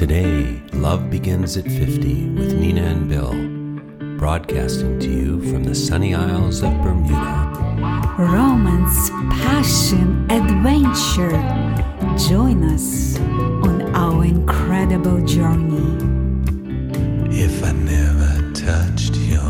Today, Love Begins at 50 with Nina and Bill, broadcasting to you from the sunny Isles of Bermuda. Romance, passion, adventure. Join us on our incredible journey. If I never touched your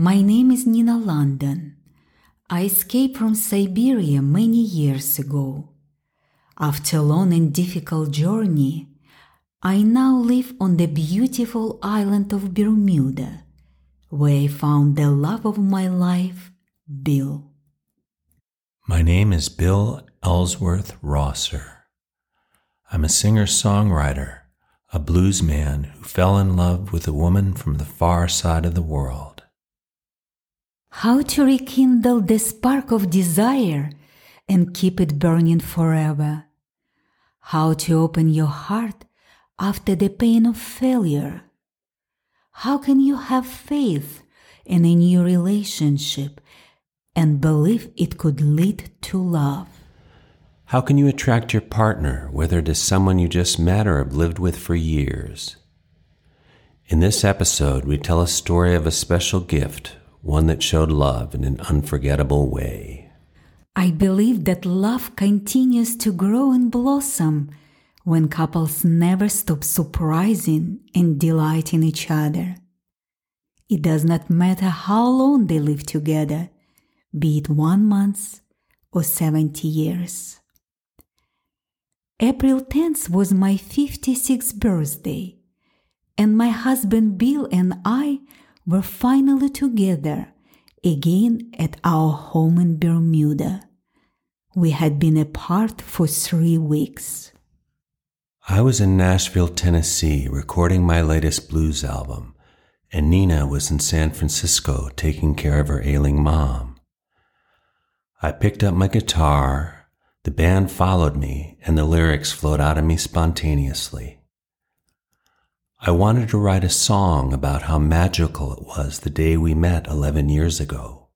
My name is Nina London. I escaped from Siberia many years ago. After a long and difficult journey, I now live on the beautiful island of Bermuda, where I found the love of my life, Bill. My name is Bill Ellsworth Rosser. I'm a singer songwriter, a blues man who fell in love with a woman from the far side of the world. How to rekindle the spark of desire and keep it burning forever. How to open your heart after the pain of failure. How can you have faith in a new relationship and believe it could lead to love? How can you attract your partner, whether it is someone you just met or have lived with for years? In this episode, we tell a story of a special gift, one that showed love in an unforgettable way. I believe that love continues to grow and blossom when couples never stop surprising and delighting each other. It does not matter how long they live together, be it one month or 70 years. April 10th was my 56th birthday, and my husband Bill and I were finally together again at our home in Bermuda. We had been apart for three weeks. I was in Nashville, Tennessee, recording my latest blues album, and Nina was in San Francisco taking care of her ailing mom. I picked up my guitar, the band followed me, and the lyrics flowed out of me spontaneously. I wanted to write a song about how magical it was the day we met 11 years ago.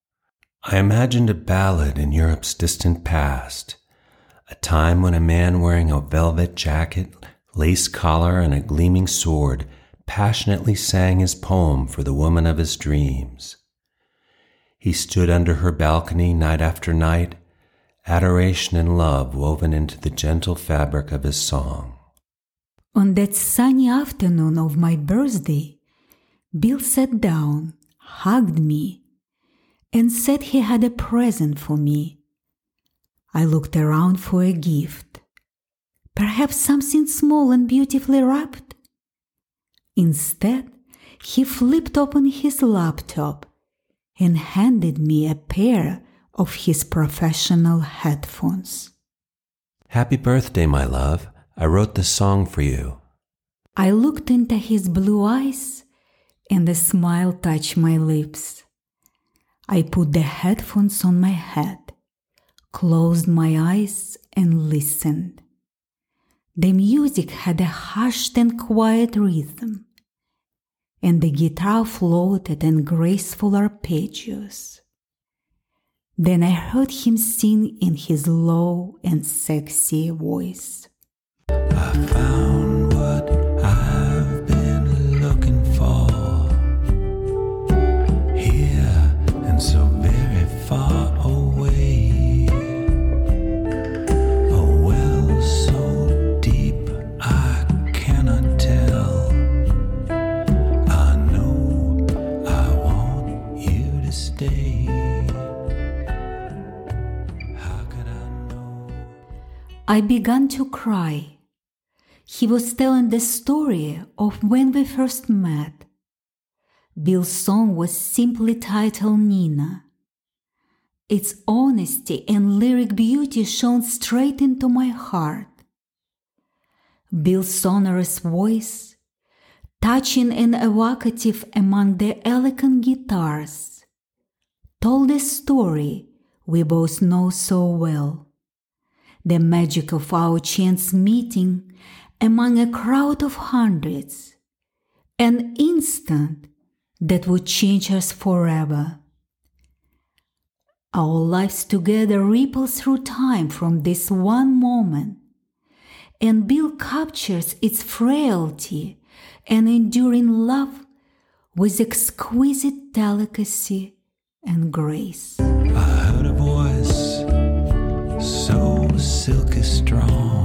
I imagined a ballad in Europe's distant past, a time when a man wearing a velvet jacket, lace collar, and a gleaming sword passionately sang his poem for the woman of his dreams. He stood under her balcony night after night, adoration and love woven into the gentle fabric of his song. On that sunny afternoon of my birthday, Bill sat down, hugged me, and said he had a present for me. I looked around for a gift. Perhaps something small and beautifully wrapped? Instead, he flipped open his laptop and handed me a pair of his professional headphones. Happy birthday, my love. I wrote this song for you. I looked into his blue eyes and a smile touched my lips. I put the headphones on my head, closed my eyes, and listened. The music had a hushed and quiet rhythm, and the guitar floated in graceful arpeggios. Then I heard him sing in his low and sexy voice. I began to cry. He was telling the story of when we first met. Bill's song was simply titled Nina. Its honesty and lyric beauty shone straight into my heart. Bill's sonorous voice, touching and evocative among the elegant guitars, told a story we both know so well. The magic of our chance meeting among a crowd of hundreds, an instant that would change us forever. Our lives together ripple through time from this one moment, and Bill captures its frailty and enduring love with exquisite delicacy and grace. I heard a voice so silky strong.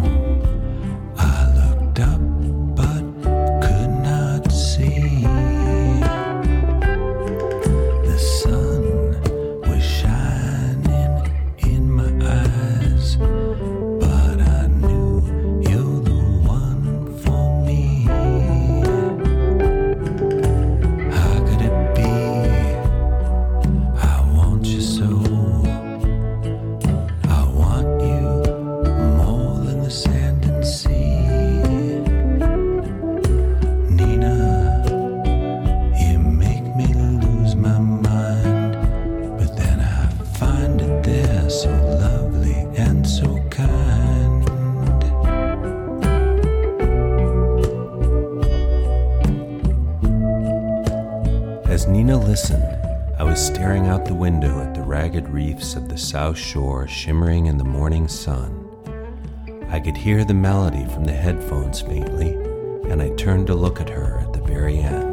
Nina listened, I was staring out the window at the ragged reefs of the South Shore shimmering in the morning sun. I could hear the melody from the headphones faintly, and I turned to look at her at the very end.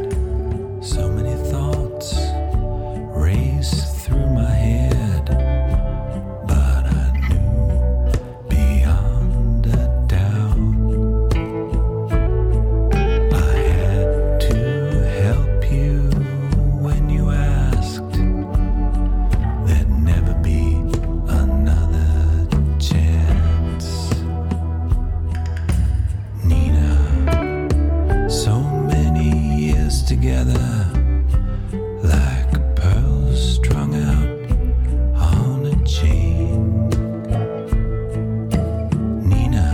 Together, like pearls strung out on a chain. Nina,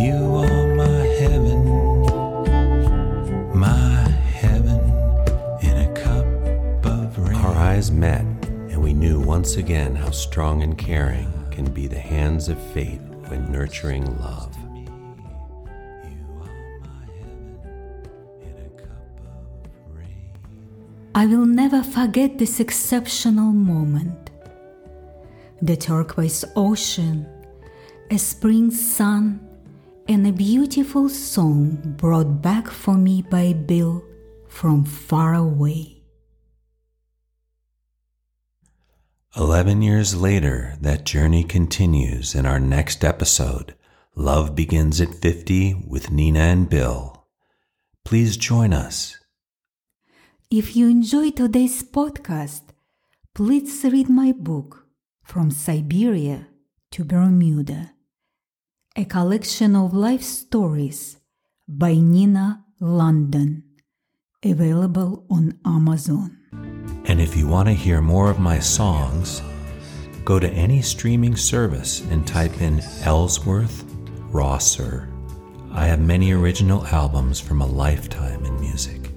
you are my heaven, my heaven in a cup of rain. Our eyes met, and we knew once again how strong and caring can be the hands of fate when nurturing love. I will never forget this exceptional moment. The turquoise ocean, a spring sun, and a beautiful song brought back for me by Bill from far away. Eleven years later, that journey continues in our next episode Love Begins at 50 with Nina and Bill. Please join us. If you enjoyed today's podcast, please read my book, From Siberia to Bermuda, a collection of life stories by Nina London, available on Amazon. And if you want to hear more of my songs, go to any streaming service and type in Ellsworth Rosser. I have many original albums from a lifetime in music.